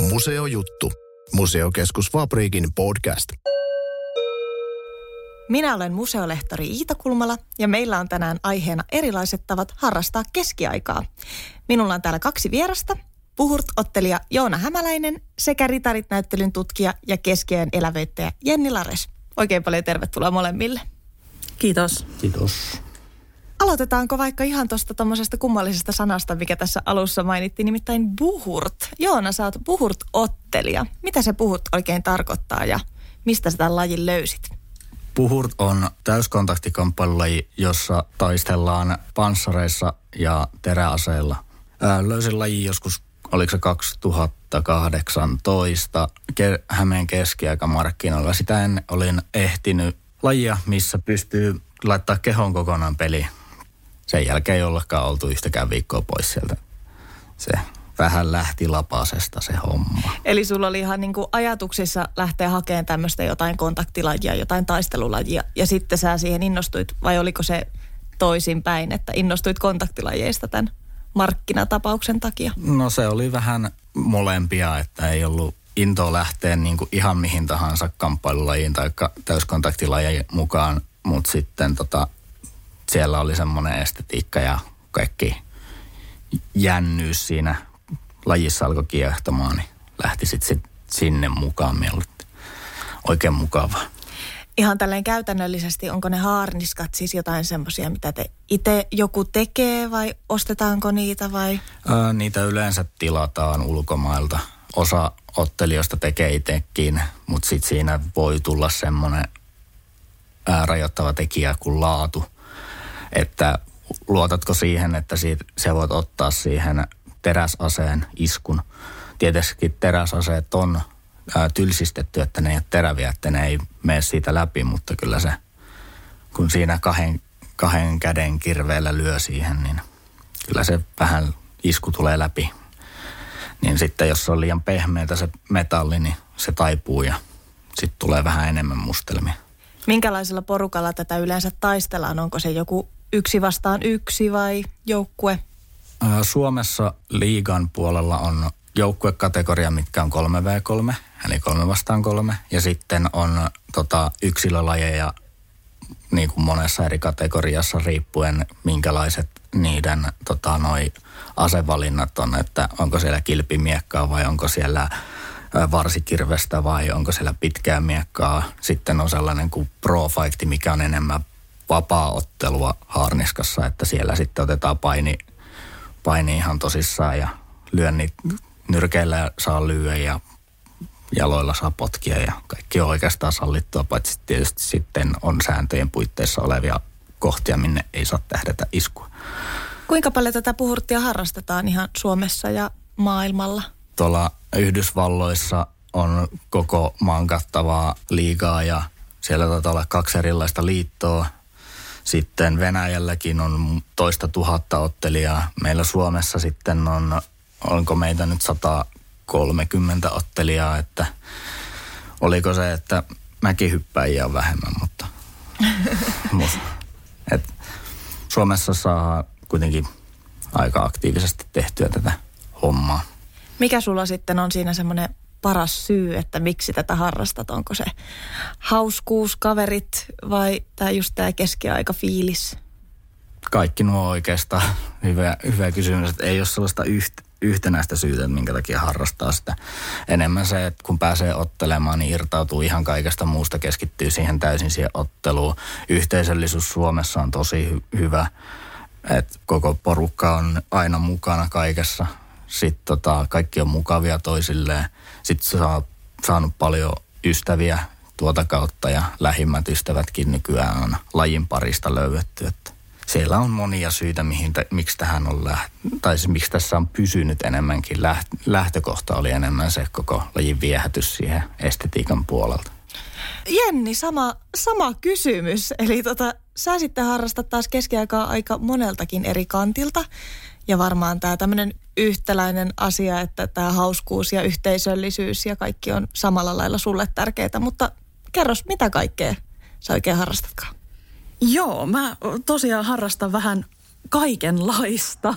Museojuttu. Museokeskus Fabriikin podcast. Minä olen museolehtori Iita Kulmala ja meillä on tänään aiheena erilaiset tavat harrastaa keskiaikaa. Minulla on täällä kaksi vierasta, Puhurt-ottelija Joona Hämäläinen sekä Ritarit-näyttelyn tutkija ja keskiajan elävöittäjä Jenni Lares. Oikein paljon tervetuloa molemmille. Kiitos. Kiitos. Aloitetaanko vaikka ihan tuosta tuommoisesta kummallisesta sanasta, mikä tässä alussa mainittiin, nimittäin buhurt. Joona, sä oot buhurt-ottelija. Mitä se buhurt oikein tarkoittaa ja mistä sä tämän lajin löysit? Puhurt on täyskontaktikamppailulaji, jossa taistellaan panssareissa ja teräaseilla. Ää, löysin laji joskus, oliko se 2018 Ke- Hämeen keskiaikamarkkinoilla. Sitä en olin ehtinyt lajia, missä pystyy laittaa kehon kokonaan peliin. Sen jälkeen ei ollakaan oltu yhtäkään viikkoa pois sieltä. Se vähän lähti lapasesta se homma. Eli sulla oli ihan niin kuin ajatuksissa lähteä hakemaan tämmöistä jotain kontaktilajia, jotain taistelulajia ja sitten sä siihen innostuit vai oliko se toisinpäin, että innostuit kontaktilajeista tämän markkinatapauksen takia? No se oli vähän molempia, että ei ollut into lähteä niin kuin ihan mihin tahansa kamppailulajiin tai täyskontaktilajien mukaan, mutta sitten tota, siellä oli semmoinen estetiikka ja kaikki jännyys siinä lajissa alkoi kiehtomaan, niin lähti sitten sit sinne mukaan mieluusti. Oikein mukavaa. Ihan tälleen käytännöllisesti, onko ne haarniskat siis jotain semmoisia, mitä te itse joku tekee vai ostetaanko niitä vai? Ää, niitä yleensä tilataan ulkomailta. Osa ottelijoista tekee itsekin, mutta sitten siinä voi tulla semmoinen rajoittava tekijä kuin laatu. Että luotatko siihen, että siitä, se voit ottaa siihen teräsaseen iskun. Tietysti teräsaseet on ää, tylsistetty, että ne ei ole teräviä, että ne ei mene siitä läpi, mutta kyllä se, kun siinä kahden, kahden käden kirveellä lyö siihen, niin kyllä se vähän isku tulee läpi. Niin sitten jos on liian pehmeätä se metalli, niin se taipuu ja sitten tulee vähän enemmän mustelmia. Minkälaisella porukalla tätä yleensä taistellaan? Onko se joku yksi vastaan yksi vai joukkue? Suomessa liigan puolella on joukkuekategoria, mitkä on 3v3, eli 3 vastaan 3. Ja sitten on tota, yksilölajeja niin kuin monessa eri kategoriassa riippuen, minkälaiset niiden tota, noi asevalinnat on, että onko siellä kilpimiekkaa vai onko siellä varsikirvestä vai onko siellä pitkää miekkaa. Sitten on sellainen kuin pro fight, mikä on enemmän vapaa-ottelua harniskassa, että siellä sitten otetaan paini, paini ihan tosissaan ja lyönnit nyrkeillä saa lyödä ja jaloilla saa potkia ja kaikki on oikeastaan sallittua, paitsi tietysti sitten on sääntöjen puitteissa olevia kohtia, minne ei saa tähdätä iskua. Kuinka paljon tätä puhurttia harrastetaan ihan Suomessa ja maailmalla? Tuolla Yhdysvalloissa on koko maan kattavaa liigaa ja siellä taitaa olla kaksi erilaista liittoa. Sitten Venäjälläkin on toista tuhatta ottelijaa. Meillä Suomessa sitten on, onko meitä nyt 130 ottelijaa, että oliko se, että mäkihyppäjiä on vähemmän, mutta, mutta et Suomessa saa kuitenkin aika aktiivisesti tehtyä tätä hommaa. Mikä sulla sitten on siinä semmoinen paras syy, että miksi tätä harrastat? Onko se hauskuus, kaverit vai tämä just tämä keskiaika fiilis? Kaikki nuo oikeastaan hyvä, hyvä kysymys. Että ei ole sellaista yhtä, yhtenäistä syytä, minkä takia harrastaa sitä. Enemmän se, että kun pääsee ottelemaan, niin irtautuu ihan kaikesta muusta, keskittyy siihen täysin siihen otteluun. Yhteisöllisyys Suomessa on tosi hy- hyvä, että koko porukka on aina mukana kaikessa. Sitten tota, kaikki on mukavia toisilleen. Sitten saa saanut paljon ystäviä tuota kautta ja lähimmät ystävätkin nykyään on lajin parista löydetty. Että siellä on monia syitä, mihin, miksi tähän on läht, tai siis miksi tässä on pysynyt enemmänkin. Läht, lähtökohta oli enemmän se koko lajin viehätys siihen estetiikan puolelta. Jenni, sama, sama kysymys. Eli tota, sä sitten harrastat taas keskiaikaa aika moneltakin eri kantilta. Ja varmaan tämä tämmöinen yhtäläinen asia, että tämä hauskuus ja yhteisöllisyys ja kaikki on samalla lailla sulle tärkeää. Mutta kerros, mitä kaikkea sä oikein harrastatkaan? Joo, mä tosiaan harrastan vähän kaikenlaista.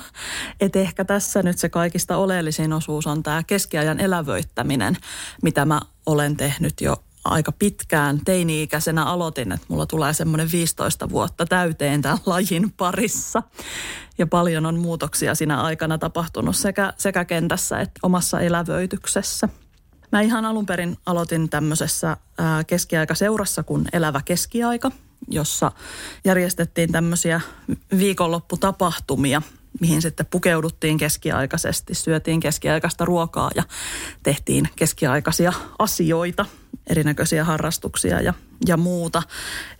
Et ehkä tässä nyt se kaikista oleellisin osuus on tämä keskiajan elävöittäminen, mitä mä olen tehnyt jo aika pitkään. Teini-ikäisenä aloitin, että mulla tulee semmoinen 15 vuotta täyteen tämän lajin parissa. Ja paljon on muutoksia siinä aikana tapahtunut sekä, sekä kentässä että omassa elävöityksessä. Mä ihan alun perin aloitin tämmöisessä keskiaikaseurassa kuin Elävä keskiaika, jossa järjestettiin tämmöisiä viikonlopputapahtumia, mihin sitten pukeuduttiin keskiaikaisesti, syötiin keskiaikaista ruokaa ja tehtiin keskiaikaisia asioita, erinäköisiä harrastuksia ja, ja muuta.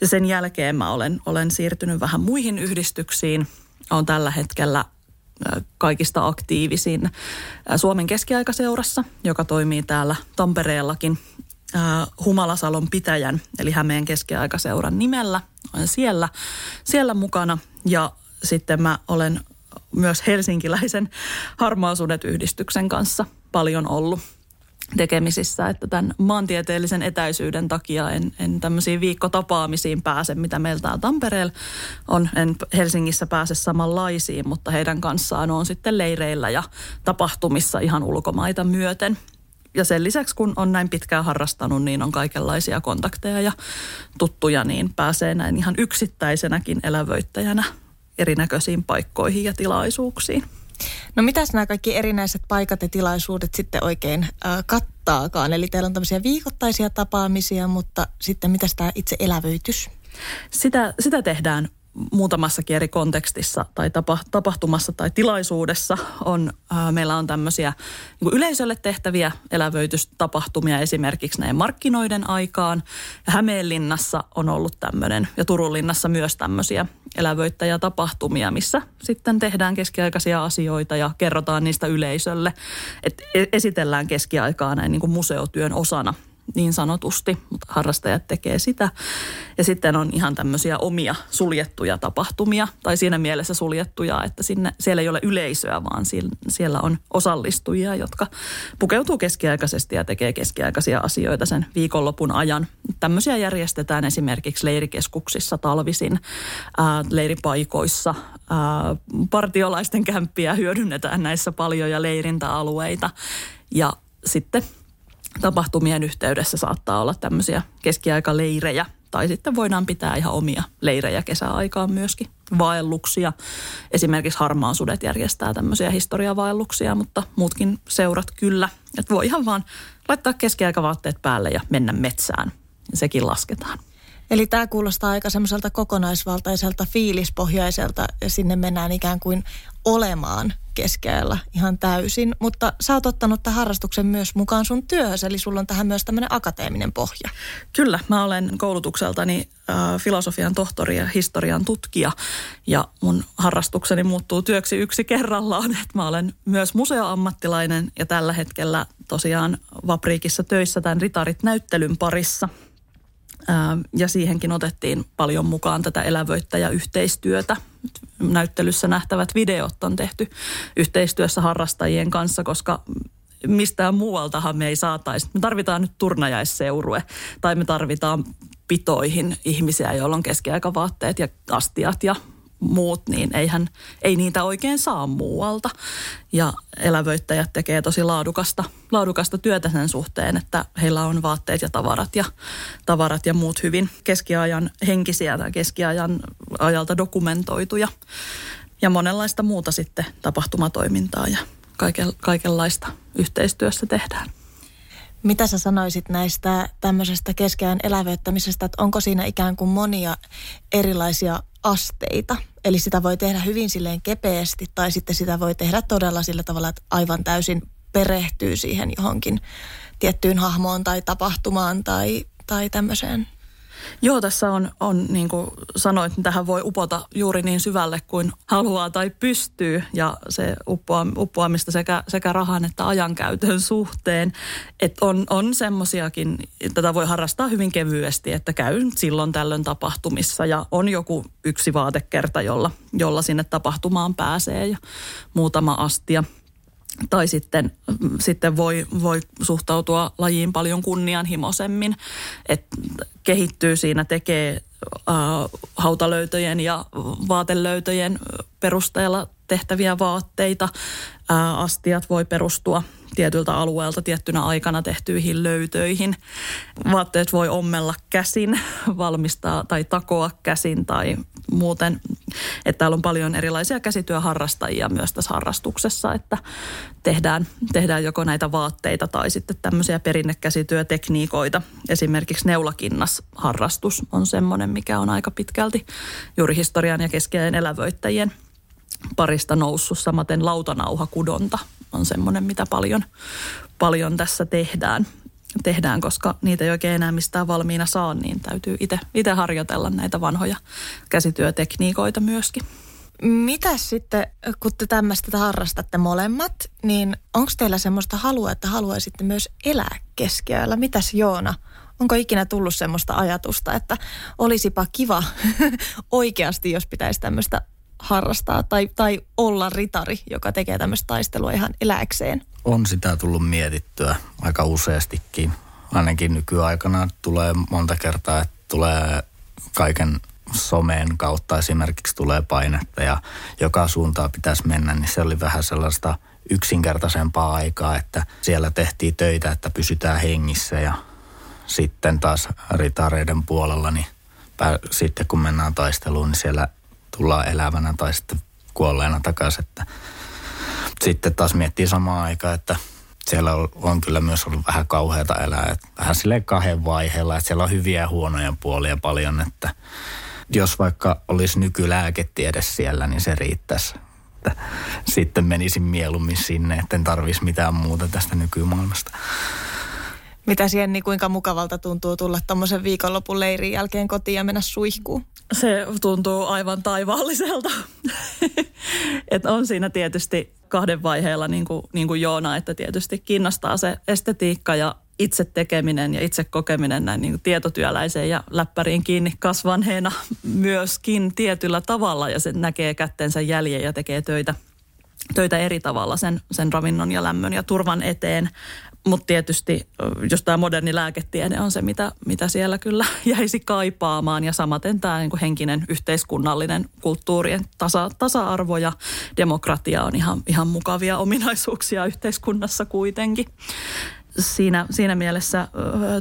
Ja sen jälkeen mä olen, olen siirtynyt vähän muihin yhdistyksiin. Olen tällä hetkellä kaikista aktiivisin Suomen keskiaikaseurassa, joka toimii täällä Tampereellakin Humalasalon pitäjän, eli Hämeen keskiaikaseuran nimellä. Olen siellä, siellä mukana ja sitten mä olen myös helsinkiläisen harmaasuudet-yhdistyksen kanssa paljon ollut tekemisissä, että tämän maantieteellisen etäisyyden takia en, en tämmöisiin viikkotapaamisiin pääse, mitä meillä täällä Tampereella on. En Helsingissä pääse samanlaisiin, mutta heidän kanssaan on sitten leireillä ja tapahtumissa ihan ulkomaita myöten. Ja sen lisäksi, kun on näin pitkään harrastanut, niin on kaikenlaisia kontakteja ja tuttuja, niin pääsee näin ihan yksittäisenäkin elävöittäjänä erinäköisiin paikkoihin ja tilaisuuksiin. No mitäs nämä kaikki erinäiset paikat ja tilaisuudet sitten oikein äh, kattaakaan? Eli teillä on tämmöisiä viikoittaisia tapaamisia, mutta sitten mitäs tämä itse elävöitys? Sitä, sitä tehdään muutamassakin eri kontekstissa tai tapa, tapahtumassa tai tilaisuudessa on, ää, meillä on tämmöisiä niin yleisölle tehtäviä elävöitystapahtumia esimerkiksi näin markkinoiden aikaan. Hämeenlinnassa on ollut tämmöinen ja Turun linnassa myös tämmöisiä elävöittäjätapahtumia, missä sitten tehdään keskiaikaisia asioita ja kerrotaan niistä yleisölle. Et e-, esitellään keskiaikaa näin niin kuin museotyön osana niin sanotusti, mutta harrastajat tekee sitä. Ja sitten on ihan tämmöisiä omia suljettuja tapahtumia, tai siinä mielessä suljettuja, että sinne, siellä ei ole yleisöä, vaan siellä on osallistujia, jotka pukeutuu keskiaikaisesti ja tekee keskiaikaisia asioita sen viikonlopun ajan. Tämmöisiä järjestetään esimerkiksi leirikeskuksissa talvisin, ää, leiripaikoissa, ää, partiolaisten kämppiä hyödynnetään näissä paljon ja leirintäalueita. Ja sitten tapahtumien yhteydessä saattaa olla tämmöisiä keskiaikaleirejä tai sitten voidaan pitää ihan omia leirejä kesäaikaan myöskin. Vaelluksia. Esimerkiksi Harmaasudet järjestää tämmöisiä historiavaelluksia, mutta muutkin seurat kyllä. Että voi ihan vaan laittaa keskiaikavaatteet päälle ja mennä metsään. Sekin lasketaan. Eli tämä kuulostaa aika semmoiselta kokonaisvaltaiselta, fiilispohjaiselta ja sinne mennään ikään kuin olemaan keskellä ihan täysin. Mutta sä oot ottanut tämän harrastuksen myös mukaan sun työhössä, eli sulla on tähän myös tämmöinen akateeminen pohja. Kyllä, mä olen koulutukseltani äh, filosofian tohtori ja historian tutkija ja mun harrastukseni muuttuu työksi yksi kerrallaan. että mä olen myös museoammattilainen ja tällä hetkellä tosiaan Vapriikissa töissä tämän Ritarit-näyttelyn parissa – ja siihenkin otettiin paljon mukaan tätä elävöittäjäyhteistyötä. Näyttelyssä nähtävät videot on tehty yhteistyössä harrastajien kanssa, koska mistään muualtahan me ei saataisi. Me tarvitaan nyt turnajaisseurue tai me tarvitaan pitoihin ihmisiä, joilla on keskiaikavaatteet ja astiat ja muut, niin eihän, ei niitä oikein saa muualta. Ja elävöittäjät tekee tosi laadukasta, laadukasta työtä sen suhteen, että heillä on vaatteet ja tavarat ja, tavarat ja muut hyvin keskiajan henkisiä tai keskiajan ajalta dokumentoituja. Ja monenlaista muuta sitten tapahtumatoimintaa ja kaiken, kaikenlaista yhteistyössä tehdään. Mitä sä sanoisit näistä tämmöisestä keskeään elävöittämisestä, että onko siinä ikään kuin monia erilaisia asteita? Eli sitä voi tehdä hyvin silleen kepeästi tai sitten sitä voi tehdä todella sillä tavalla, että aivan täysin perehtyy siihen johonkin tiettyyn hahmoon tai tapahtumaan tai, tai tämmöiseen. Joo, tässä on, on niin kuin sanoit, tähän voi upota juuri niin syvälle kuin haluaa tai pystyy. Ja se uppoa, uppoamista sekä, sekä rahan että ajankäytön suhteen. Että on, on semmoisiakin, tätä voi harrastaa hyvin kevyesti, että käy silloin tällöin tapahtumissa. Ja on joku yksi vaatekerta, jolla, jolla sinne tapahtumaan pääsee ja muutama astia – tai sitten, sitten voi, voi suhtautua lajiin paljon kunnianhimoisemmin, että kehittyy siinä, tekee äh, hautalöytöjen ja vaatelöytöjen perusteella tehtäviä vaatteita. Äh, astiat voi perustua tietyltä alueelta tiettynä aikana tehtyihin löytöihin. Vaatteet voi ommella käsin, valmistaa tai takoa käsin tai muuten. Että täällä on paljon erilaisia käsityöharrastajia myös tässä harrastuksessa, että tehdään, tehdään joko näitä vaatteita tai sitten tämmöisiä perinnekäsityötekniikoita. Esimerkiksi neulakinnasharrastus on semmoinen, mikä on aika pitkälti juuri historian ja keskiajan elävöittäjien parista noussut. Samaten lautanauhakudonta on semmoinen, mitä paljon, paljon tässä tehdään tehdään, koska niitä ei oikein enää mistään valmiina saa, niin täytyy itse harjoitella näitä vanhoja käsityötekniikoita myöskin. Mitä sitten, kun te tämmöistä harrastatte molemmat, niin onko teillä semmoista halua, että haluaisitte myös elää keskiöllä? Mitäs Joona, onko ikinä tullut semmoista ajatusta, että olisipa kiva oikeasti, jos pitäisi tämmöistä harrastaa tai, tai olla ritari, joka tekee tämmöistä taistelua ihan eläkseen? On sitä tullut mietittyä aika useastikin. Ainakin nykyaikana tulee monta kertaa, että tulee kaiken somen kautta esimerkiksi tulee painetta ja joka suuntaan pitäisi mennä, niin se oli vähän sellaista yksinkertaisempaa aikaa, että siellä tehtiin töitä, että pysytään hengissä ja sitten taas ritareiden puolella, niin sitten kun mennään taisteluun, niin siellä tullaan elävänä tai sitten kuolleena takaisin. Että sitten taas miettii samaan aikaan, että siellä on, on kyllä myös ollut vähän kauheata elää. Että vähän silleen kahden vaiheella, että siellä on hyviä ja huonoja puolia paljon, että jos vaikka olisi nykylääketiede siellä, niin se riittäisi. Että sitten menisin mieluummin sinne, että en tarvitsisi mitään muuta tästä nykymaailmasta. Mitä Jenni, kuinka mukavalta tuntuu tulla tuommoisen viikonlopun leirin jälkeen kotiin ja mennä suihkuun? Se tuntuu aivan taivaalliselta. Et on siinä tietysti kahden vaiheella, niin kuin, niin kuin Joona, että tietysti kiinnostaa se estetiikka ja itse tekeminen ja itse kokeminen näin niin tietotyöläiseen ja läppäriin kiinni kasvanheena myöskin tietyllä tavalla ja se näkee kättensä jäljen ja tekee töitä, töitä eri tavalla sen, sen ravinnon ja lämmön ja turvan eteen. Mutta tietysti, jos tämä moderni lääketiede on se, mitä, mitä siellä kyllä jäisi kaipaamaan ja samaten tämä niin henkinen yhteiskunnallinen kulttuurien tasa, tasa-arvo ja demokratia on ihan, ihan mukavia ominaisuuksia yhteiskunnassa kuitenkin. Siinä, siinä mielessä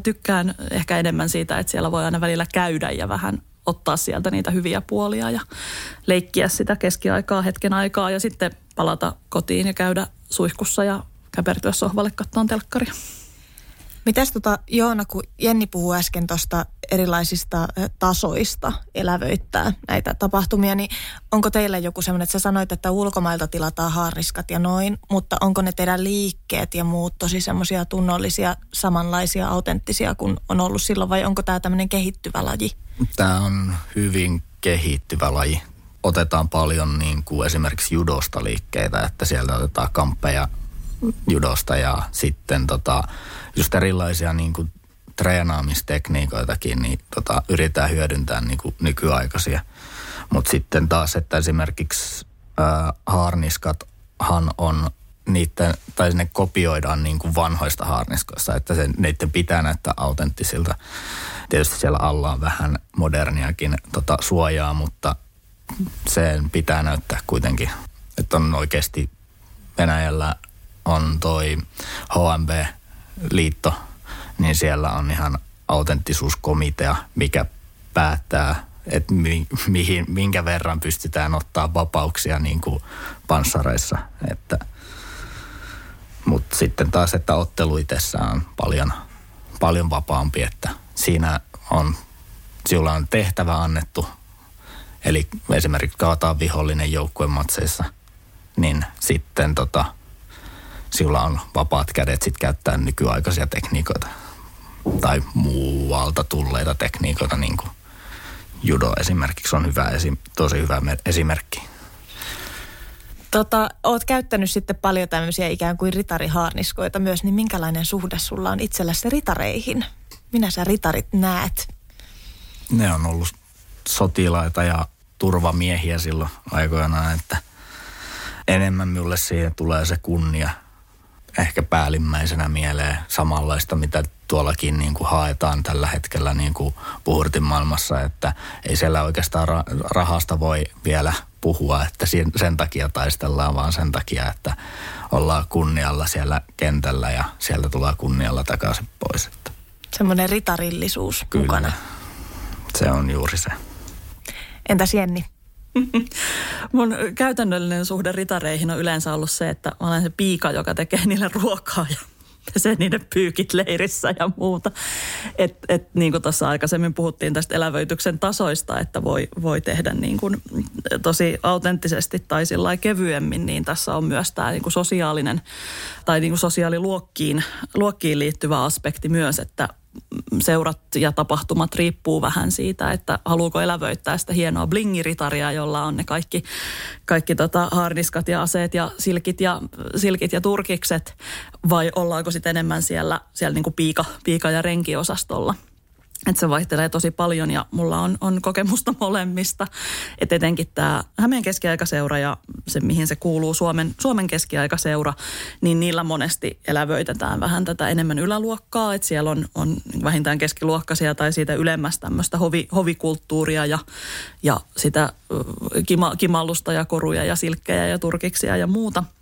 tykkään ehkä enemmän siitä, että siellä voi aina välillä käydä ja vähän ottaa sieltä niitä hyviä puolia ja leikkiä sitä keskiaikaa hetken aikaa ja sitten palata kotiin ja käydä suihkussa ja käpertyä sohvalle katsomaan telkkaria. Mitäs tota, Joona, kun Jenni puhui äsken tuosta erilaisista tasoista elävöittää näitä tapahtumia, niin onko teillä joku semmoinen, että sä sanoit, että ulkomailta tilataan haariskat ja noin, mutta onko ne teidän liikkeet ja muut tosi semmoisia tunnollisia, samanlaisia, autenttisia kuin on ollut silloin, vai onko tämä tämmöinen kehittyvä laji? Tämä on hyvin kehittyvä laji. Otetaan paljon niin kuin esimerkiksi judosta liikkeitä, että sieltä otetaan kamppeja judosta ja sitten tota, just erilaisia niin kuin treenaamistekniikoitakin, niin tota, yritetään hyödyntää niin kuin nykyaikaisia. Mutta sitten taas, että esimerkiksi ää, haarniskathan on niiden, tai ne kopioidaan niin kuin vanhoista haarniskoista, että se, niiden pitää näyttää autenttisilta. Tietysti siellä alla on vähän moderniakin tota, suojaa, mutta sen pitää näyttää kuitenkin, että on oikeasti Venäjällä on toi HMB-liitto, niin siellä on ihan autenttisuuskomitea, mikä päättää, että mi, mihin, minkä verran pystytään ottaa vapauksia niin kuin panssareissa. Että, mutta sitten taas, että ottelu on paljon, paljon vapaampi, että siinä on, sillä on tehtävä annettu, eli esimerkiksi kaataa vihollinen joukkueen matseissa, niin sitten tota, sillä on vapaat kädet sitten käyttää nykyaikaisia tekniikoita. tai muualta tulleita tekniikoita, niin kuin judo esimerkiksi on hyvä, tosi hyvä esimerkki. Tota, oot käyttänyt sitten paljon tämmöisiä ikään kuin ritarihaarniskoita myös, niin minkälainen suhde sulla on itselläsi ritareihin? Minä sä ritarit näet? Ne on ollut sotilaita ja turvamiehiä silloin aikoinaan, että enemmän minulle siihen tulee se kunnia ehkä päällimmäisenä mieleen samanlaista, mitä tuollakin niin kuin haetaan tällä hetkellä niin kuin puhurtin maailmassa, että ei siellä oikeastaan rahasta voi vielä puhua, että sen takia taistellaan, vaan sen takia, että ollaan kunnialla siellä kentällä ja sieltä tulee kunnialla takaisin pois. Että. Semmoinen ritarillisuus Kyllä. mukana. Se on juuri se. Entäs Jenni? Mun käytännöllinen suhde ritareihin on yleensä ollut se, että mä olen se piika, joka tekee niille ruokaa ja pesee niiden pyykit leirissä ja muuta. Et, et, niin kuin tuossa aikaisemmin puhuttiin tästä elävöityksen tasoista, että voi, voi tehdä niin kuin tosi autenttisesti tai sillä kevyemmin, niin tässä on myös tämä niin kuin sosiaalinen tai niin kuin sosiaaliluokkiin luokkiin liittyvä aspekti myös, että seurat ja tapahtumat riippuu vähän siitä, että haluuko elävöittää sitä hienoa blingiritaria, jolla on ne kaikki, kaikki tota harniskat ja aseet ja silkit ja, silkit ja turkikset, vai ollaanko sitten enemmän siellä, siellä niin kuin piika, piika- ja renkiosastolla – että se vaihtelee tosi paljon ja mulla on, on kokemusta molemmista. Että etenkin tämä Hämeen keskiaikaseura ja se, mihin se kuuluu, Suomen, Suomen keskiaikaseura, niin niillä monesti elävöitetään vähän tätä enemmän yläluokkaa. Että siellä on, on vähintään keskiluokkaisia tai siitä ylemmästä tämmöistä hovi, hovikulttuuria ja, ja sitä kima, kimallusta ja koruja ja silkkejä ja turkiksia ja muuta –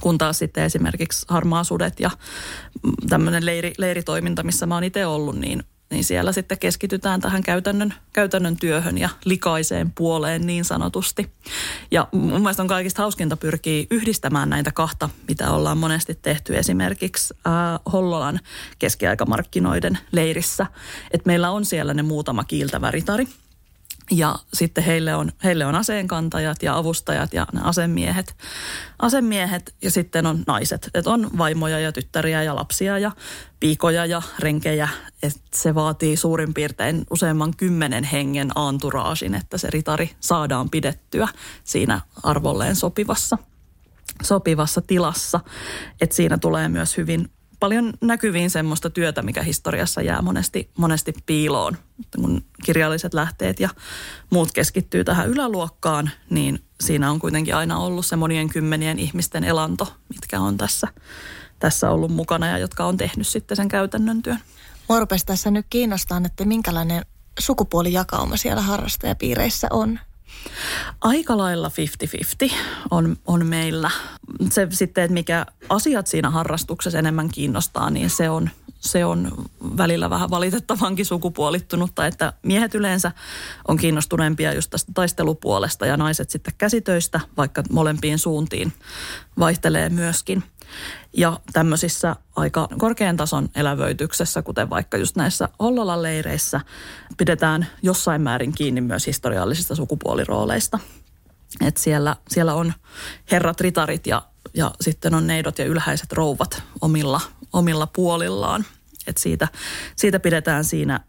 kun taas sitten esimerkiksi harmaasudet ja tämmöinen leiri, leiritoiminta, missä mä oon itse ollut, niin niin siellä sitten keskitytään tähän käytännön, käytännön työhön ja likaiseen puoleen niin sanotusti. Ja mun mielestä on kaikista hauskinta pyrkii yhdistämään näitä kahta, mitä ollaan monesti tehty esimerkiksi äh, Hollolan keskiaikamarkkinoiden leirissä. Että meillä on siellä ne muutama kiiltävä ritari – ja sitten heille on, heille on aseenkantajat ja avustajat ja ne asemiehet, asemiehet ja sitten on naiset. Et on vaimoja ja tyttäriä ja lapsia ja piikoja ja renkejä. Et se vaatii suurin piirtein useamman kymmenen hengen anturaasin, että se ritari saadaan pidettyä siinä arvolleen sopivassa, sopivassa tilassa. Et siinä tulee myös hyvin paljon näkyviin semmoista työtä, mikä historiassa jää monesti, monesti piiloon. Kun kirjalliset lähteet ja muut keskittyy tähän yläluokkaan, niin siinä on kuitenkin aina ollut se monien kymmenien ihmisten elanto, mitkä on tässä, tässä ollut mukana ja jotka on tehnyt sitten sen käytännön työn. Mua tässä nyt kiinnostaa, että minkälainen sukupuolijakauma siellä harrastajapiireissä on. Aika lailla 50-50 on, on meillä. Se sitten, että mikä asiat siinä harrastuksessa enemmän kiinnostaa, niin se on, se on välillä vähän valitettavankin sukupuolittunutta, että miehet yleensä on kiinnostuneempia just tästä taistelupuolesta ja naiset sitten käsitöistä, vaikka molempiin suuntiin vaihtelee myöskin – ja tämmöisissä aika korkean tason elävöityksessä, kuten vaikka just näissä Hollolan leireissä, pidetään jossain määrin kiinni myös historiallisista sukupuolirooleista. Et siellä, siellä on herrat ritarit ja, ja sitten on neidot ja ylhäiset rouvat omilla, omilla puolillaan. Et siitä, siitä pidetään siinä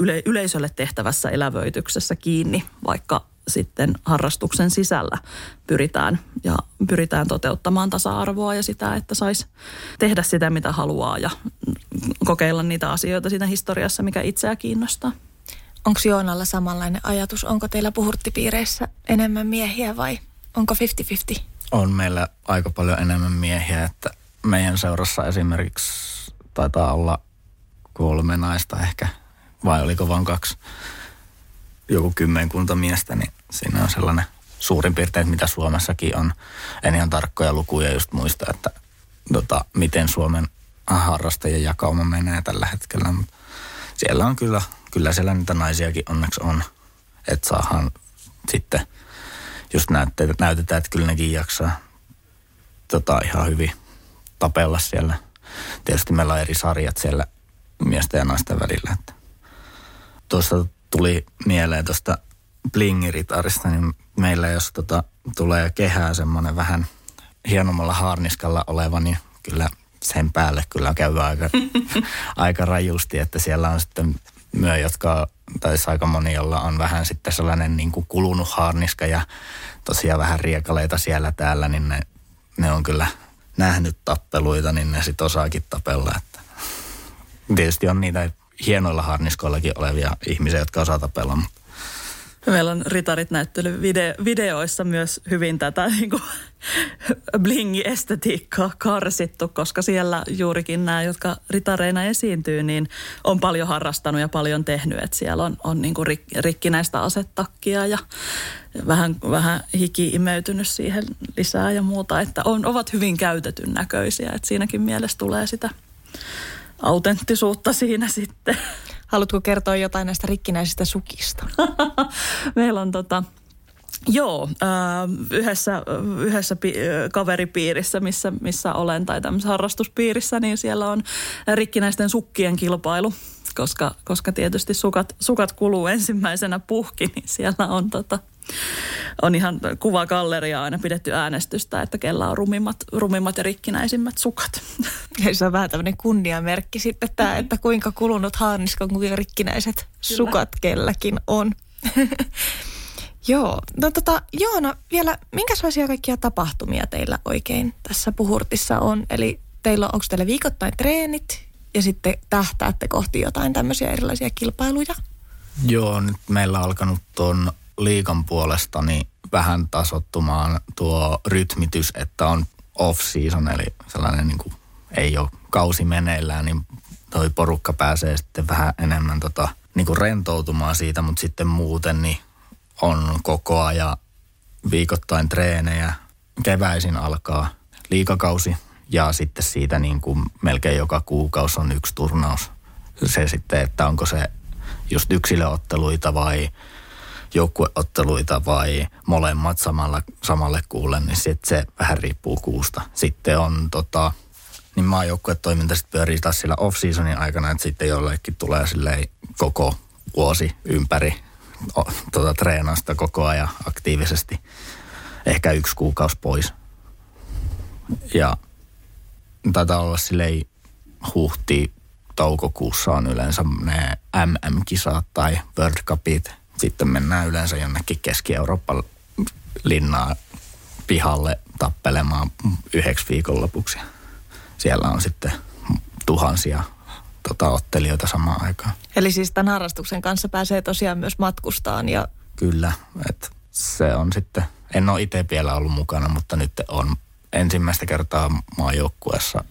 yle, yleisölle tehtävässä elävöityksessä kiinni, vaikka sitten harrastuksen sisällä pyritään ja pyritään toteuttamaan tasa-arvoa ja sitä, että saisi tehdä sitä, mitä haluaa ja kokeilla niitä asioita siinä historiassa, mikä itseä kiinnostaa. Onko Joonalla samanlainen ajatus? Onko teillä puhurttipiireissä enemmän miehiä vai onko 50-50? On meillä aika paljon enemmän miehiä, että meidän seurassa esimerkiksi taitaa olla kolme naista ehkä, vai oliko vain kaksi joku kymmenkunta miestä, niin siinä on sellainen suurin piirtein, mitä Suomessakin on. En ihan tarkkoja lukuja just muista, että tota, miten Suomen harrastajien jakauma menee tällä hetkellä, mutta siellä on kyllä, kyllä siellä niitä naisiakin onneksi on, että saadaan sitten just näytetään, näytetään että kyllä nekin jaksaa tota, ihan hyvin tapella siellä. Tietysti meillä on eri sarjat siellä miesten ja naisten välillä. Että. Tuossa tuli mieleen tuosta blingiritarista, niin meillä jos tota, tulee kehää semmoinen vähän hienommalla haarniskalla oleva, niin kyllä sen päälle kyllä käy aika, aika rajusti, että siellä on sitten myö, jotka, tai aika moni, jolla on vähän sitten sellainen niin kuin kulunut harniska ja tosiaan vähän riekaleita siellä täällä, niin ne, ne on kyllä nähnyt tappeluita, niin ne sitten osaakin tapella. Että tietysti on niitä hienoilla harniskoillakin olevia ihmisiä, jotka osaa tapella, mutta Meillä on ritarit näyttely video, videoissa myös hyvin tätä niin kuin, blingi-estetiikkaa karsittu, koska siellä juurikin nämä, jotka ritareina esiintyy, niin on paljon harrastanut ja paljon tehnyt. Että siellä on, on niin kuin rik, rikkinäistä asettakkia ja vähän, vähän hiki imeytynyt siihen lisää ja muuta. Että on, ovat hyvin käytetyn näköisiä. Että siinäkin mielessä tulee sitä autenttisuutta siinä sitten. Haluatko kertoa jotain näistä rikkinäisistä sukista? Meillä on tota, Joo, äh, yhdessä, yhdessä pi- kaveripiirissä, missä, missä olen, tai tämmöisessä harrastuspiirissä, niin siellä on rikkinäisten sukkien kilpailu, koska, koska tietysti sukat, sukat kuluu ensimmäisenä puhki, niin siellä on tota, on ihan kuvagalleria aina pidetty äänestystä, että kellä on rumimmat, rumimmat ja rikkinäisimmät sukat. Ja se on vähän tämmöinen kunniamerkki sitten tämä, että kuinka kulunut haarniska, kuinka rikkinäiset Kyllä. sukat kelläkin on. Joo, no tota, Joona, vielä minkälaisia kaikkia tapahtumia teillä oikein tässä puhurtissa on? Eli teillä onko teillä viikoittain treenit ja sitten tähtäätte kohti jotain tämmöisiä erilaisia kilpailuja? Joo, nyt meillä on alkanut tuon liikan puolesta niin vähän tasottumaan tuo rytmitys, että on off-season, eli sellainen niin kuin ei ole kausi meneillään, niin toi porukka pääsee sitten vähän enemmän tota, niin kuin rentoutumaan siitä, mutta sitten muuten niin on koko ajan viikoittain treenejä. Keväisin alkaa liikakausi ja sitten siitä niin kuin melkein joka kuukausi on yksi turnaus. Se sitten, että onko se just yksilöotteluita vai joukkueotteluita vai molemmat samalla, samalle kuulle, niin sit se vähän riippuu kuusta. Sitten on tota, niin maajoukkuetoiminta sitten pyörii taas sillä off-seasonin aikana, että sitten jollekin tulee silleen koko vuosi ympäri o, tota, treenausta koko ajan aktiivisesti. Ehkä yksi kuukausi pois. Ja taitaa olla silleen huhti toukokuussa on yleensä ne MM-kisat tai World Cupit. Sitten mennään yleensä jonnekin Keski-Euroopan linnaa pihalle tappelemaan yhdeksi viikonlopuksi. Siellä on sitten tuhansia tota, ottelijoita samaan aikaan. Eli siis tämän harrastuksen kanssa pääsee tosiaan myös matkustaan ja... Kyllä, että se on sitten, en ole itse vielä ollut mukana, mutta nyt on ensimmäistä kertaa maajoukkueessa.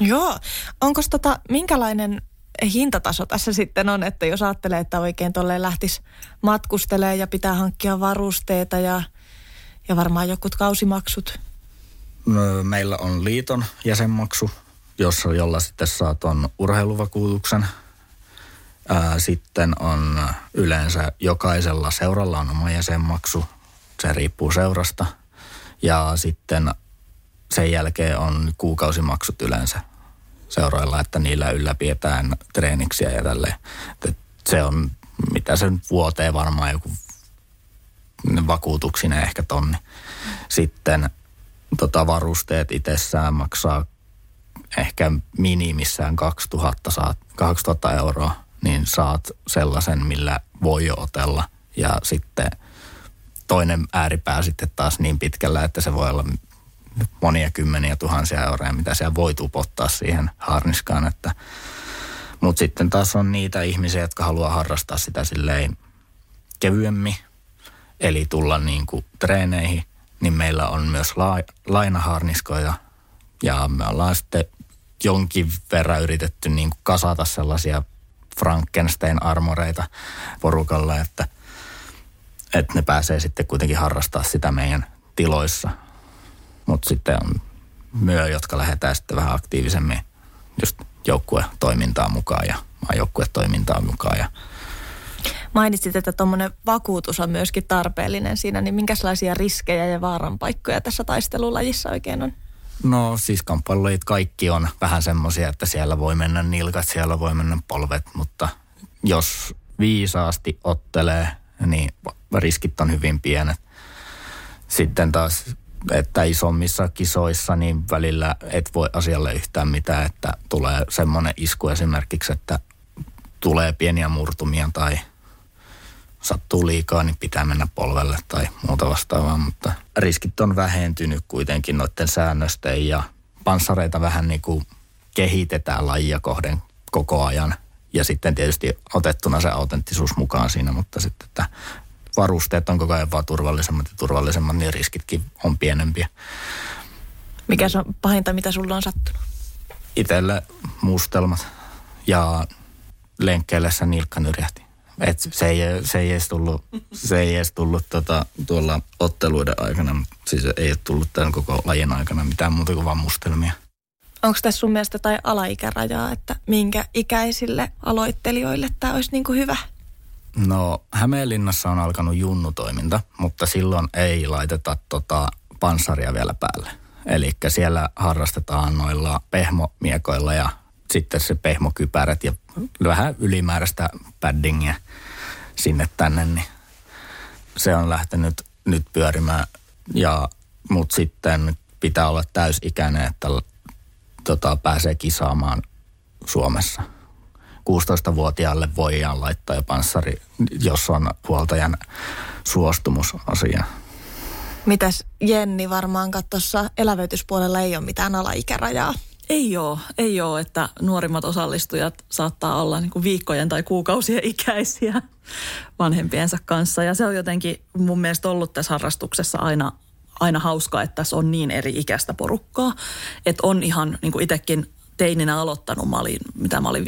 Joo, onko tota, minkälainen hintataso tässä sitten on, että jos ajattelee, että oikein tolleen lähtisi matkustelee ja pitää hankkia varusteita ja, ja varmaan jokut kausimaksut? Meillä on liiton jäsenmaksu, jossa, jolla sitten saa tuon urheiluvakuutuksen. Ää, sitten on yleensä jokaisella seuralla on oma jäsenmaksu. Se riippuu seurasta. Ja sitten sen jälkeen on kuukausimaksut yleensä seuroilla, että niillä ylläpidetään treeniksiä ja tälleen. se on, mitä se nyt vuoteen varmaan joku vakuutuksinen ehkä tonni. Sitten tota, varusteet itsessään maksaa ehkä minimissään 2000, saat, 2000 euroa, niin saat sellaisen, millä voi otella. Ja sitten toinen ääripää sitten taas niin pitkällä, että se voi olla monia kymmeniä tuhansia euroja, mitä siellä voi tupottaa siihen harniskaan. Että, mutta sitten taas on niitä ihmisiä, jotka haluaa harrastaa sitä silleen kevyemmin, eli tulla niin kuin treeneihin, niin meillä on myös la, lainaharniskoja ja me ollaan sitten jonkin verran yritetty niin kuin kasata sellaisia Frankenstein-armoreita porukalle, että, että ne pääsee sitten kuitenkin harrastaa sitä meidän tiloissa – mutta sitten on myö, jotka lähdetään sitten vähän aktiivisemmin just joukkuetoimintaan mukaan ja maajoukkuetoimintaan mukaan. Ja Mainitsit, että tuommoinen vakuutus on myöskin tarpeellinen siinä, niin minkälaisia riskejä ja vaaranpaikkoja tässä taistelulajissa oikein on? No siis kamppailulajit kaikki on vähän semmoisia, että siellä voi mennä nilkat, siellä voi mennä polvet, mutta jos viisaasti ottelee, niin riskit on hyvin pienet. Sitten taas että isommissa kisoissa niin välillä et voi asialle yhtään mitään, että tulee semmoinen isku esimerkiksi, että tulee pieniä murtumia tai sattuu liikaa, niin pitää mennä polvelle tai muuta vastaavaa, mutta riskit on vähentynyt kuitenkin noiden säännösten ja panssareita vähän niin kuin kehitetään lajia kohden koko ajan. Ja sitten tietysti otettuna se autenttisuus mukaan siinä, mutta sitten että varusteet on koko ajan vaan turvallisemmat ja turvallisemmat, niin riskitkin on pienempiä. Mikä se on pahinta, mitä sulla on sattunut? Itelle mustelmat ja lenkkeillessä nilkka nyrjähti. Et se, ei, se ei edes tullut, se ei edes tullut tota, tuolla otteluiden aikana, siis ei ole tullut tämän koko lajin aikana mitään muuta kuin vaan mustelmia. Onko tässä sun mielestä jotain alaikärajaa, että minkä ikäisille aloittelijoille tämä olisi niin kuin hyvä? No Hämeenlinnassa on alkanut junnutoiminta, mutta silloin ei laiteta tota panssaria vielä päälle. Eli siellä harrastetaan noilla pehmomiekoilla ja sitten se pehmokypärät ja vähän ylimääräistä paddingia sinne tänne, niin se on lähtenyt nyt pyörimään. Ja, mutta sitten pitää olla täysikäinen, että tota, pääsee kisaamaan Suomessa. 16-vuotiaalle voidaan laittaa jo panssari, jos on huoltajan suostumus asia. Mitäs Jenni varmaan tuossa elävöityspuolella ei ole mitään alaikärajaa? Ei ole, ei ole, että nuorimmat osallistujat saattaa olla niin kuin viikkojen tai kuukausien ikäisiä vanhempiensa kanssa. Ja se on jotenkin mun mielestä ollut tässä harrastuksessa aina, aina hauskaa, että tässä on niin eri ikäistä porukkaa. Että on ihan niin kuin itsekin teininä aloittanut, mä olin, mitä mä olin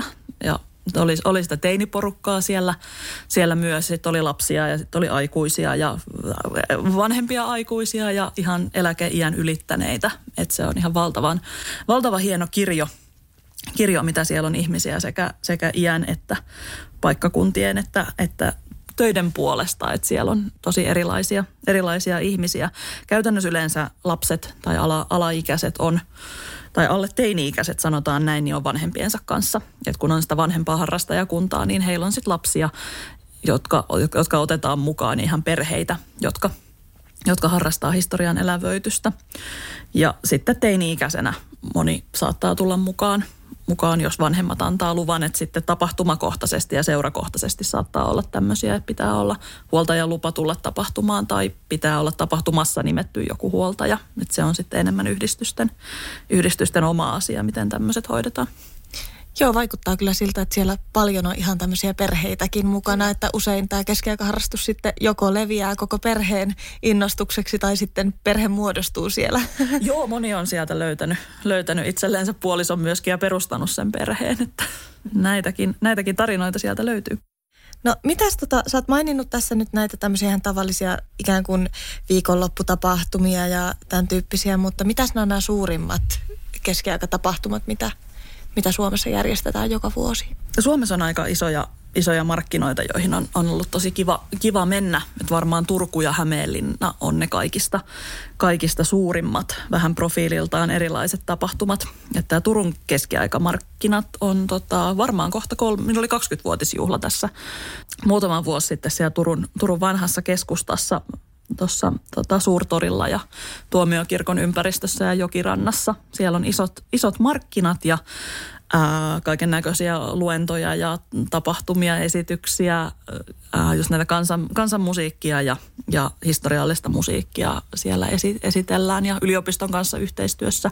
15-16 ja oli, oli sitä teiniporukkaa siellä, siellä myös. Sitten oli lapsia ja sitten oli aikuisia ja vanhempia aikuisia ja ihan eläkeiän ylittäneitä. että se on ihan valtavan, valtava hieno kirjo, kirjo, mitä siellä on ihmisiä sekä, sekä iän että paikkakuntien että, että töiden puolesta, että siellä on tosi erilaisia, erilaisia ihmisiä. Käytännössä yleensä lapset tai ala, alaikäiset on tai alle teini-ikäiset sanotaan näin, niin on vanhempiensa kanssa. Et kun on sitä vanhempaa harrastajakuntaa, niin heillä on sitten lapsia, jotka, jotka otetaan mukaan ihan perheitä, jotka, jotka harrastaa historian elävöitystä. Ja sitten teini-ikäisenä moni saattaa tulla mukaan mukaan, jos vanhemmat antaa luvan, että sitten tapahtumakohtaisesti ja seurakohtaisesti saattaa olla tämmöisiä, että pitää olla huoltajan lupa tulla tapahtumaan tai pitää olla tapahtumassa nimetty joku huoltaja. Että se on sitten enemmän yhdistysten, yhdistysten oma asia, miten tämmöiset hoidetaan. Joo, vaikuttaa kyllä siltä, että siellä paljon on ihan tämmöisiä perheitäkin mukana, että usein tämä keskiaikaharrastus sitten joko leviää koko perheen innostukseksi tai sitten perhe muodostuu siellä. Joo, moni on sieltä löytänyt, löytänyt itselleensä puolison myöskin ja perustanut sen perheen, että näitäkin, näitäkin tarinoita sieltä löytyy. No mitäs tota, sä oot maininnut tässä nyt näitä tämmöisiä ihan tavallisia ikään kuin viikonlopputapahtumia ja tämän tyyppisiä, mutta mitäs nämä on nämä suurimmat keskiaikatapahtumat, mitä mitä Suomessa järjestetään joka vuosi. Suomessa on aika isoja, isoja markkinoita, joihin on, on ollut tosi kiva, kiva mennä. Et varmaan Turku ja Hämeenlinna on ne kaikista, kaikista suurimmat, vähän profiililtaan erilaiset tapahtumat. Että Turun keskiaikamarkkinat on tota, varmaan kohta kolme, minulla oli 20-vuotisjuhla tässä muutama vuosi sitten siellä Turun, Turun vanhassa keskustassa tuossa tota, Suurtorilla ja Tuomiokirkon ympäristössä ja Jokirannassa. Siellä on isot, isot markkinat ja kaiken näköisiä luentoja ja tapahtumia, esityksiä, ää, just näitä kansan, kansanmusiikkia ja, ja historiallista musiikkia siellä esi, esitellään ja yliopiston kanssa yhteistyössä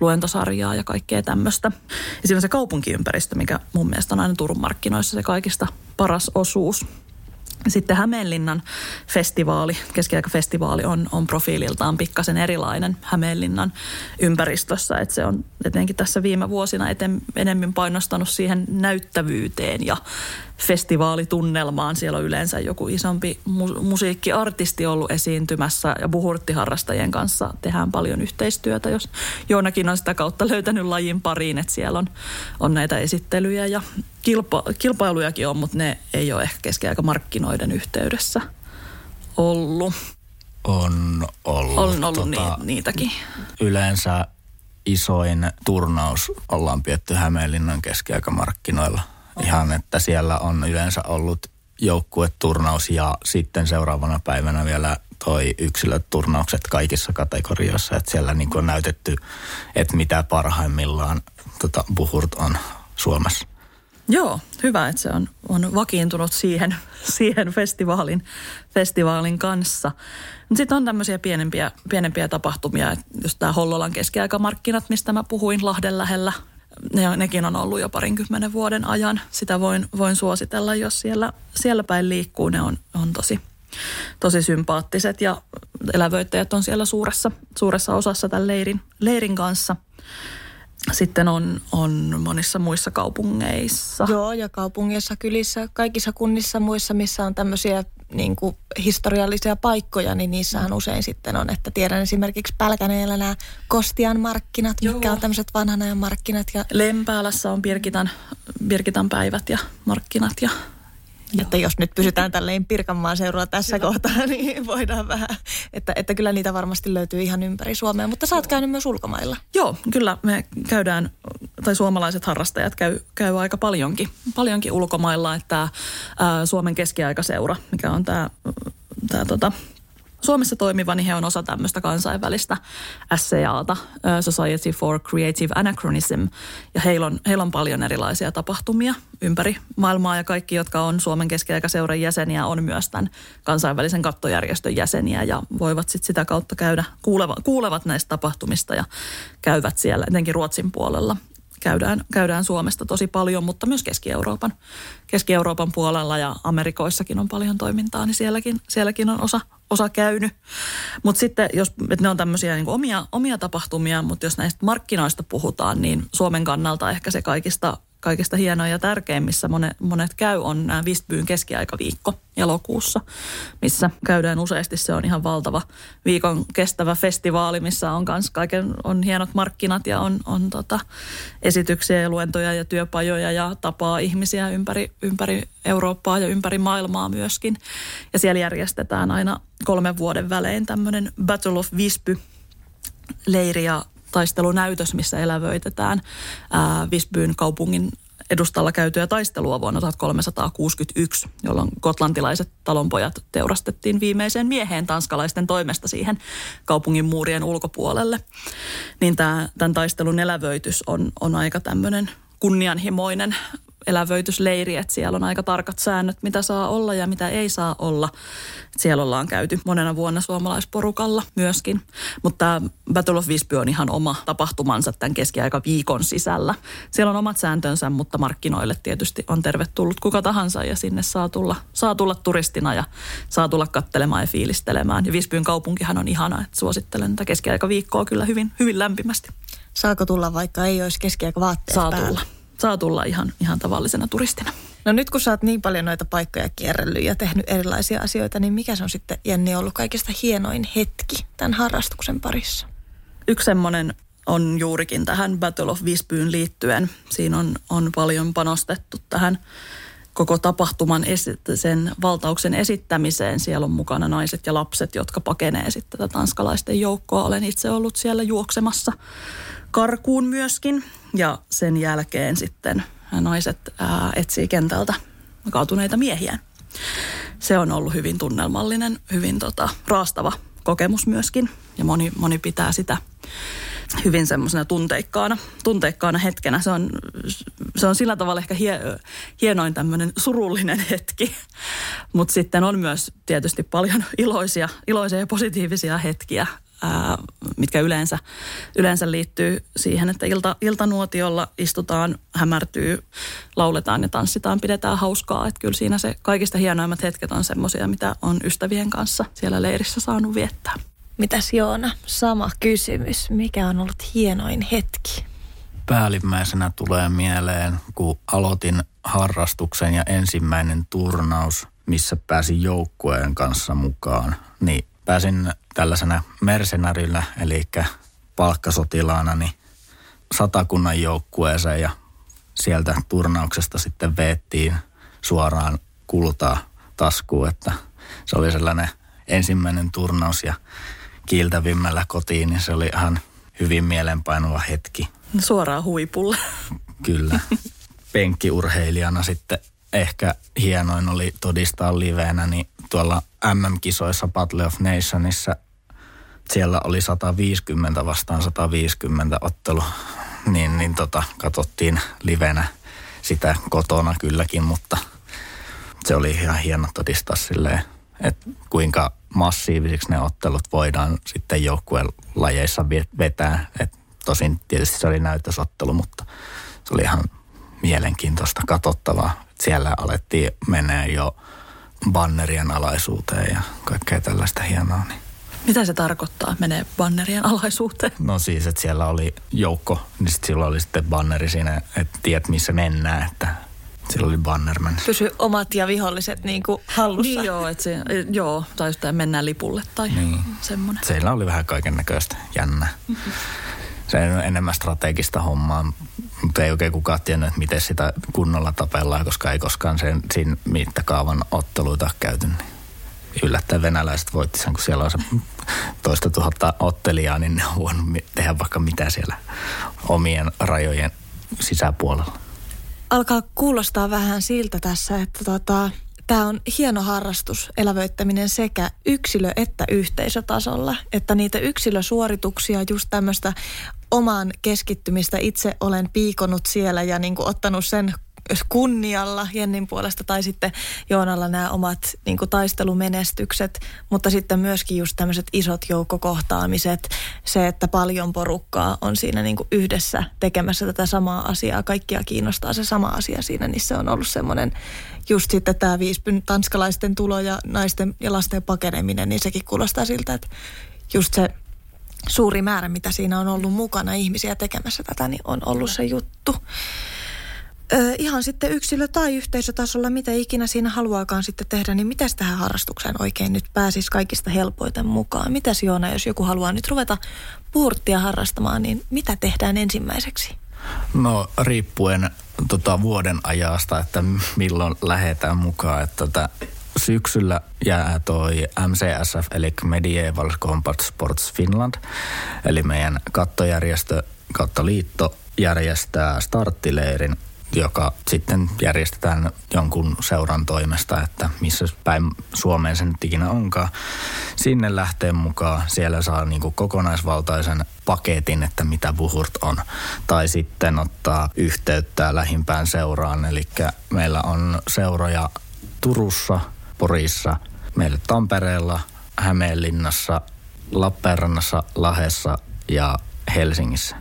luentosarjaa ja kaikkea tämmöistä. Ja se kaupunkiympäristö, mikä mun mielestä on aina Turun markkinoissa se kaikista paras osuus. Sitten Hämeenlinnan festivaali, keskiaikafestivaali on, on profiililtaan pikkasen erilainen Hämeenlinnan ympäristössä. Että se on etenkin tässä viime vuosina eten, enemmän painostanut siihen näyttävyyteen ja festivaalitunnelmaan. Siellä on yleensä joku isompi mu- musiikkiartisti ollut esiintymässä ja buhurttiharrastajien kanssa tehdään paljon yhteistyötä. Jos Joonakin on sitä kautta löytänyt lajin pariin, että siellä on, on näitä esittelyjä ja kilpa, kilpailujakin on, mutta ne ei ole ehkä keskiaikamarkkinoiden yhteydessä ollut. On ollut. On ollut tota, ni, niitäkin. Yleensä isoin turnaus ollaan pietty Hämeenlinnan keskiaikamarkkinoilla. Ihan, että siellä on yleensä ollut joukkueturnaus ja sitten seuraavana päivänä vielä toi yksilöturnaukset kaikissa kategorioissa. Että siellä niin on näytetty, että mitä parhaimmillaan tota, Buhurt on Suomessa. Joo, hyvä, että se on, on vakiintunut siihen, siihen festivaalin, festivaalin kanssa. Sitten on tämmöisiä pienempiä, pienempiä tapahtumia, just tämä Hollolan keskiaikamarkkinat, mistä mä puhuin Lahden lähellä. Ne, nekin on ollut jo parinkymmenen vuoden ajan. Sitä voin, voin suositella, jos siellä, siellä päin liikkuu. Ne on, on tosi, tosi sympaattiset ja elävöittäjät on siellä suuressa, suuressa osassa tämän leirin, leirin kanssa – sitten on, on monissa muissa kaupungeissa. Joo, ja kaupungeissa, kylissä, kaikissa kunnissa muissa, missä on tämmöisiä niin kuin historiallisia paikkoja, niin niissähän usein sitten on, että tiedän esimerkiksi Pälkäneellä nämä Kostian markkinat, Joo. mitkä on tämmöiset vanhan ajan markkinat. Ja... Lempäälässä on Birgitan, Birgitan päivät ja markkinat ja Joo. Että jos nyt pysytään tälleen Pirkanmaan seuraa tässä Kyllä. kohtaa, niin voidaan vähän, että, että kyllä niitä varmasti löytyy ihan ympäri Suomea, mutta sä oot käynyt myös ulkomailla. Joo, kyllä me käydään, tai suomalaiset harrastajat käy, käy aika paljonkin, paljonkin ulkomailla, että ää, Suomen keskiaikaseura, mikä on tämä tää, tota, Suomessa toimiva, niin he on osa tämmöistä kansainvälistä SCAta, Society for Creative Anachronism, ja heillä on, heillä on paljon erilaisia tapahtumia ympäri maailmaa, ja kaikki, jotka on Suomen keskiaikaseuran jäseniä, on myös tämän kansainvälisen kattojärjestön jäseniä, ja voivat sitten sitä kautta käydä, kuuleva, kuulevat näistä tapahtumista ja käyvät siellä, etenkin Ruotsin puolella käydään, käydään Suomesta tosi paljon, mutta myös Keski-Euroopan, Keski-Euroopan puolella ja Amerikoissakin on paljon toimintaa, niin sielläkin, sielläkin on osa, osa käynyt. Mutta sitten, jos ne on tämmöisiä niin omia, omia tapahtumia, mutta jos näistä markkinoista puhutaan, niin Suomen kannalta ehkä se kaikista kaikista hienoja ja tärkein, missä monet, monet käy, on nämä Vistbyyn keskiaikaviikko elokuussa, missä käydään useasti. Se on ihan valtava viikon kestävä festivaali, missä on myös kaiken, on hienot markkinat ja on, on tota, esityksiä ja luentoja ja työpajoja ja tapaa ihmisiä ympäri, ympäri Eurooppaa ja ympäri maailmaa myöskin. Ja siellä järjestetään aina kolmen vuoden välein tämmöinen Battle of Visby leiri ja taistelunäytös, missä elävöitetään ää, Visbyn kaupungin edustalla käytyä taistelua vuonna 1361, jolloin kotlantilaiset talonpojat teurastettiin viimeiseen mieheen tanskalaisten toimesta siihen kaupungin muurien ulkopuolelle. Niin tämä, tämän taistelun elävöitys on, on aika tämmöinen kunnianhimoinen elävöitysleiri, että siellä on aika tarkat säännöt, mitä saa olla ja mitä ei saa olla. Siellä ollaan käyty monena vuonna suomalaisporukalla myöskin. Mutta Battle of Visby on ihan oma tapahtumansa tämän keskiaika viikon sisällä. Siellä on omat sääntönsä, mutta markkinoille tietysti on tervetullut kuka tahansa ja sinne saa tulla, saa tulla turistina ja saa tulla kattelemaan ja fiilistelemään. Ja Visbyn kaupunkihan on ihana, että suosittelen tätä keskiaika viikkoa kyllä hyvin, hyvin lämpimästi. Saako tulla, vaikka ei olisi keskiaikavaatteet Saa päällä? tulla saa tulla ihan, ihan tavallisena turistina. No nyt kun sä oot niin paljon noita paikkoja kierrellyt ja tehnyt erilaisia asioita, niin mikä se on sitten Jenni ollut kaikista hienoin hetki tämän harrastuksen parissa? Yksi semmoinen on juurikin tähän Battle of Visbyyn liittyen. Siinä on, on paljon panostettu tähän koko tapahtuman esi- sen valtauksen esittämiseen. Siellä on mukana naiset ja lapset, jotka pakenee sitten tätä tanskalaisten joukkoa. Olen itse ollut siellä juoksemassa karkuun myöskin. Ja sen jälkeen sitten naiset ää, etsii kentältä kaatuneita miehiä. Se on ollut hyvin tunnelmallinen, hyvin tota, raastava kokemus myöskin. Ja moni, moni pitää sitä hyvin semmoisena tunteikkaana, tunteikkaana hetkenä. Se on, se on sillä tavalla ehkä hie, hienoin tämmöinen surullinen hetki. Mutta sitten on myös tietysti paljon iloisia, iloisia ja positiivisia hetkiä ää, mitkä yleensä, yleensä liittyy siihen, että ilta, iltanuotiolla istutaan, hämärtyy, lauletaan ja tanssitaan, pidetään hauskaa. Että kyllä siinä se kaikista hienoimmat hetket on semmoisia, mitä on ystävien kanssa siellä leirissä saanut viettää. Mitäs Joona, sama kysymys. Mikä on ollut hienoin hetki? Päällimmäisenä tulee mieleen, kun aloitin harrastuksen ja ensimmäinen turnaus, missä pääsin joukkueen kanssa mukaan, niin pääsin tällaisena mercenarillä, eli palkkasotilaana, niin satakunnan joukkueeseen ja sieltä turnauksesta sitten veettiin suoraan kultaa taskuun, että se oli sellainen ensimmäinen turnaus ja kiiltävimmällä kotiin, niin se oli ihan hyvin mielenpainuva hetki. Suoraan huipulle. Kyllä. Penkkiurheilijana sitten ehkä hienoin oli todistaa liveenä niin tuolla MM-kisoissa Battle of Nationissa siellä oli 150 vastaan 150 ottelu, niin, niin tota, katsottiin livenä sitä kotona kylläkin, mutta se oli ihan hieno todistaa silleen, että kuinka massiivisiksi ne ottelut voidaan sitten joukkueen lajeissa vetää. Et tosin tietysti se oli näytösottelu, mutta se oli ihan mielenkiintoista katsottavaa. Siellä alettiin mennä jo bannerien alaisuuteen ja kaikkea tällaista hienoa. Niin. Mitä se tarkoittaa, menee bannerien alaisuuteen? No siis, että siellä oli joukko, niin sitten sillä oli sitten banneri siinä, että tiedät missä mennään, että sillä oli bannerman. Pysy omat ja viholliset niin kuin hallussa. Niin joo, että se, joo, tai just mennään lipulle tai niin. semmoinen. Siellä oli vähän kaiken näköistä jännä. Mm-hmm. Se on enemmän strategista hommaa, mutta ei oikein kukaan tiennyt, että miten sitä kunnolla tapellaan, koska ei koskaan sen, siinä mittakaavan otteluita käyty. Niin yllättäen venäläiset voitti sen, kun siellä on se toista tuhatta ottelijaa, niin ne on voinut tehdä vaikka mitä siellä omien rajojen sisäpuolella. Alkaa kuulostaa vähän siltä tässä, että tota, tämä on hieno harrastus, elävöittäminen sekä yksilö- että yhteisötasolla. Että niitä yksilösuorituksia, just tämmöistä omaan keskittymistä itse olen piikonut siellä ja niin kuin ottanut sen kunnialla Jennin puolesta tai sitten Joonalla nämä omat niin kuin taistelumenestykset, mutta sitten myöskin just tämmöiset isot joukkokohtaamiset, se, että paljon porukkaa on siinä niin kuin yhdessä tekemässä tätä samaa asiaa, kaikkia kiinnostaa se sama asia siinä, niin se on ollut semmoinen just sitten tämä viispyn tanskalaisten tulo ja naisten ja lasten pakeneminen, niin sekin kuulostaa siltä, että just se suuri määrä, mitä siinä on ollut mukana ihmisiä tekemässä tätä, niin on ollut se juttu ihan sitten yksilö- tai yhteisötasolla, mitä ikinä siinä haluaakaan sitten tehdä, niin mitä tähän harrastukseen oikein nyt pääsisi kaikista helpoiten mukaan? Mitä Joona, jos joku haluaa nyt ruveta puurttia harrastamaan, niin mitä tehdään ensimmäiseksi? No riippuen tota, vuoden ajasta, että milloin lähdetään mukaan. Että tota, syksyllä jää toi MCSF, eli Medieval Combat Sports Finland, eli meidän kattojärjestö, kattoliitto järjestää starttileirin joka sitten järjestetään jonkun seuran toimesta, että missä päin Suomeen se nyt ikinä onkaan. Sinne lähtee mukaan, siellä saa niin kuin kokonaisvaltaisen paketin, että mitä Buhurt on. Tai sitten ottaa yhteyttä lähimpään seuraan, eli meillä on seuroja Turussa, Porissa, meillä Tampereella, Hämeenlinnassa, Lappeenrannassa, Lahessa ja Helsingissä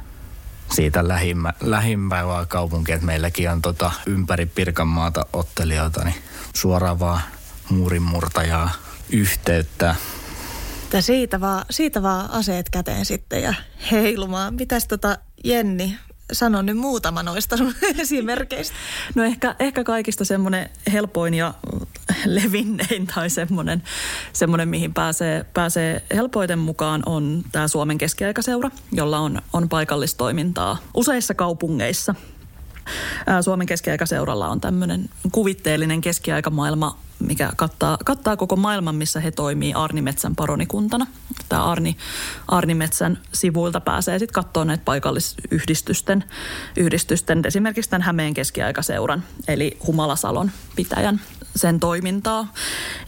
siitä lähimmä, lähimpää kaupunkia, että meilläkin on tota ympäri Pirkanmaata ottelijoita, niin suoraan vaan muurinmurtajaa yhteyttä. Että siitä vaan, siitä vaan aseet käteen sitten ja heilumaan. Mitäs tota Jenni, sano nyt muutama noista sun esimerkkeistä. No ehkä, ehkä kaikista semmoinen helpoin ja levinnein tai semmoinen, semmoinen mihin pääsee, pääsee helpoiten mukaan on tämä Suomen keskiaikaseura, jolla on, on paikallistoimintaa useissa kaupungeissa. Suomen keskiaikaseuralla on tämmöinen kuvitteellinen keskiaikamaailma mikä kattaa, kattaa koko maailman, missä he toimii Arnimetsän paronikuntana. Tämä Arni, Arnimetsän sivuilta pääsee sitten katsoa näitä paikallisyhdistysten, yhdistysten, esimerkiksi tämän Hämeen keskiaikaseuran, eli Humalasalon pitäjän sen toimintaa.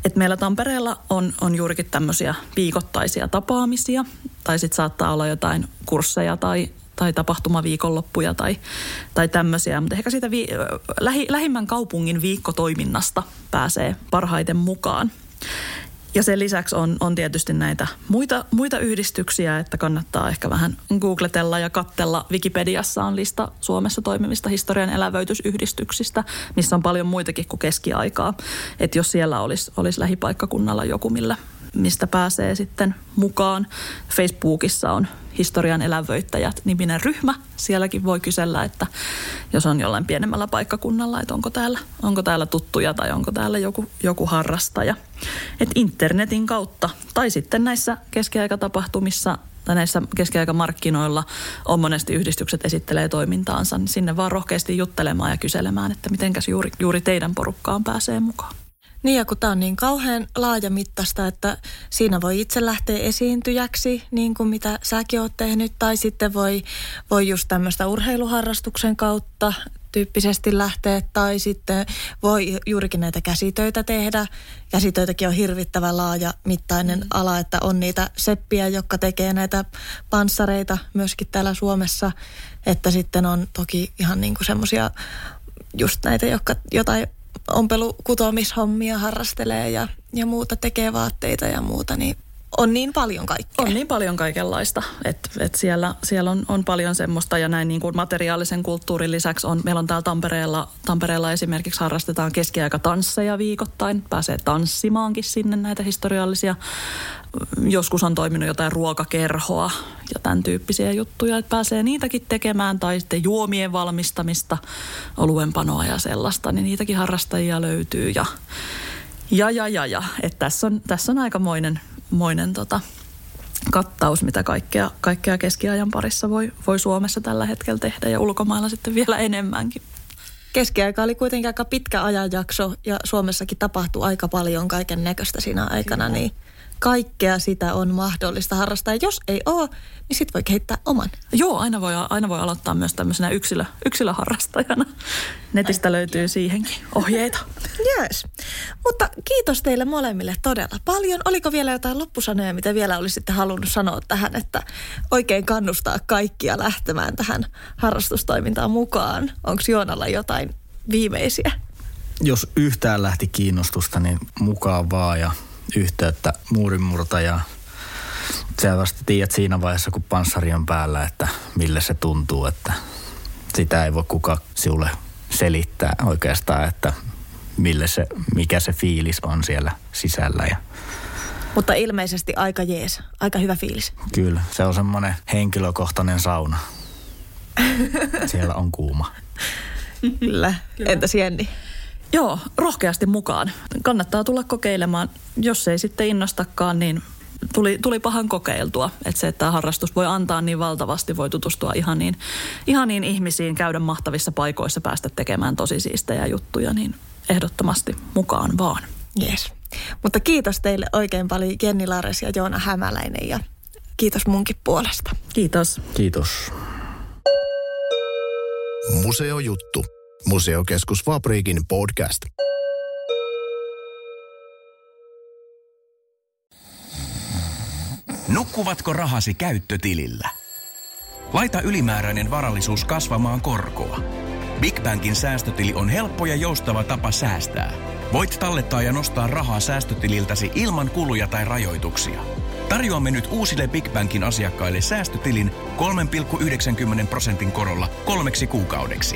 Et meillä Tampereella on, on juurikin tämmöisiä viikoittaisia tapaamisia, tai sitten saattaa olla jotain kursseja tai tai tapahtumaviikonloppuja tai, tai tämmöisiä. Mutta ehkä siitä vi- lähi, lähimmän kaupungin viikkotoiminnasta pääsee parhaiten mukaan. Ja sen lisäksi on, on tietysti näitä muita, muita yhdistyksiä, että kannattaa ehkä vähän googletella ja kattella. Wikipediassa on lista Suomessa toimivista historian elävöitysyhdistyksistä, missä on paljon muitakin kuin keskiaikaa. Että jos siellä olisi, olisi lähipaikkakunnalla joku, millä, mistä pääsee sitten mukaan. Facebookissa on historian elävöittäjät niminen ryhmä. Sielläkin voi kysellä, että jos on jollain pienemmällä paikkakunnalla, että onko täällä, onko täällä tuttuja tai onko täällä joku, joku harrastaja. Et internetin kautta tai sitten näissä keskiaikatapahtumissa tai näissä keskiaikamarkkinoilla on monesti yhdistykset esittelee toimintaansa, niin sinne vaan rohkeasti juttelemaan ja kyselemään, että mitenkäs juuri, juuri teidän porukkaan pääsee mukaan. Niin ja kun tämä on niin kauhean laajamittaista, että siinä voi itse lähteä esiintyjäksi, niin kuin mitä säkin oot tehnyt, tai sitten voi, voi just tämmöistä urheiluharrastuksen kautta tyyppisesti lähteä tai sitten voi juurikin näitä käsitöitä tehdä. Käsitöitäkin on hirvittävän laaja mittainen mm. ala, että on niitä seppiä, jotka tekee näitä panssareita myöskin täällä Suomessa. Että sitten on toki ihan niin kuin semmoisia just näitä, jotka jotain ompelukutomishommia harrastelee ja, ja muuta tekee vaatteita ja muuta, niin on niin paljon kaikkea. On niin paljon kaikenlaista, että et siellä, siellä on, on paljon semmoista ja näin niin kuin materiaalisen kulttuurin lisäksi on, meillä on täällä Tampereella, Tampereella esimerkiksi harrastetaan keskiaikatansseja viikoittain, pääsee tanssimaankin sinne näitä historiallisia. Joskus on toiminut jotain ruokakerhoa ja tämän tyyppisiä juttuja, että pääsee niitäkin tekemään tai sitten juomien valmistamista, oluenpanoa ja sellaista, niin niitäkin harrastajia löytyy ja ja, ja, ja, ja. Että tässä on, tässä on aikamoinen moinen tota, kattaus, mitä kaikkea, kaikkea keskiajan parissa voi, voi Suomessa tällä hetkellä tehdä ja ulkomailla sitten vielä enemmänkin. Keskiaika oli kuitenkin aika pitkä ajanjakso ja Suomessakin tapahtui aika paljon kaiken näköistä siinä aikana, Kyllä. niin kaikkea sitä on mahdollista harrastaa. Jos ei ole, niin sitten voi kehittää oman. Joo, aina voi, aina voi aloittaa myös tämmöisenä yksilö, yksilöharrastajana. Netistä Ai, löytyy siihenkin ohjeita. Yes. Mutta kiitos teille molemmille todella paljon. Oliko vielä jotain loppusanoja, mitä vielä olisitte halunnut sanoa tähän, että oikein kannustaa kaikkia lähtemään tähän harrastustoimintaan mukaan? Onko Joonalla jotain viimeisiä? Jos yhtään lähti kiinnostusta, niin mukaan vaan ja yhteyttä muurinmurtajaa. Sä vasta tiedät siinä vaiheessa, kun panssari on päällä, että millä se tuntuu, että sitä ei voi kukaan sinulle selittää oikeastaan, että mille se, mikä se fiilis on siellä sisällä. Ja Mutta ilmeisesti aika jees, aika hyvä fiilis. Kyllä, se on semmoinen henkilökohtainen sauna. Siellä on kuuma. Kyllä. Kyllä. Entäs Jenni? Joo, rohkeasti mukaan. Kannattaa tulla kokeilemaan. Jos ei sitten innostakaan, niin tuli, tuli pahan kokeiltua. Että se, että harrastus voi antaa niin valtavasti, voi tutustua ihan niin, ihan niin ihmisiin, käydä mahtavissa paikoissa, päästä tekemään tosi siistejä juttuja, niin ehdottomasti mukaan vaan. Yes. Mutta kiitos teille oikein paljon Jenni Lares ja Joona Hämäläinen ja kiitos munkin puolesta. Kiitos. Kiitos. Museojuttu. Museokeskus Fabrikin podcast. Nukkuvatko rahasi käyttötilillä? Laita ylimääräinen varallisuus kasvamaan korkoa. Big Bankin säästötili on helppo ja joustava tapa säästää. Voit tallettaa ja nostaa rahaa säästötililtäsi ilman kuluja tai rajoituksia. Tarjoamme nyt uusille Big Bankin asiakkaille säästötilin 3,90 prosentin korolla kolmeksi kuukaudeksi.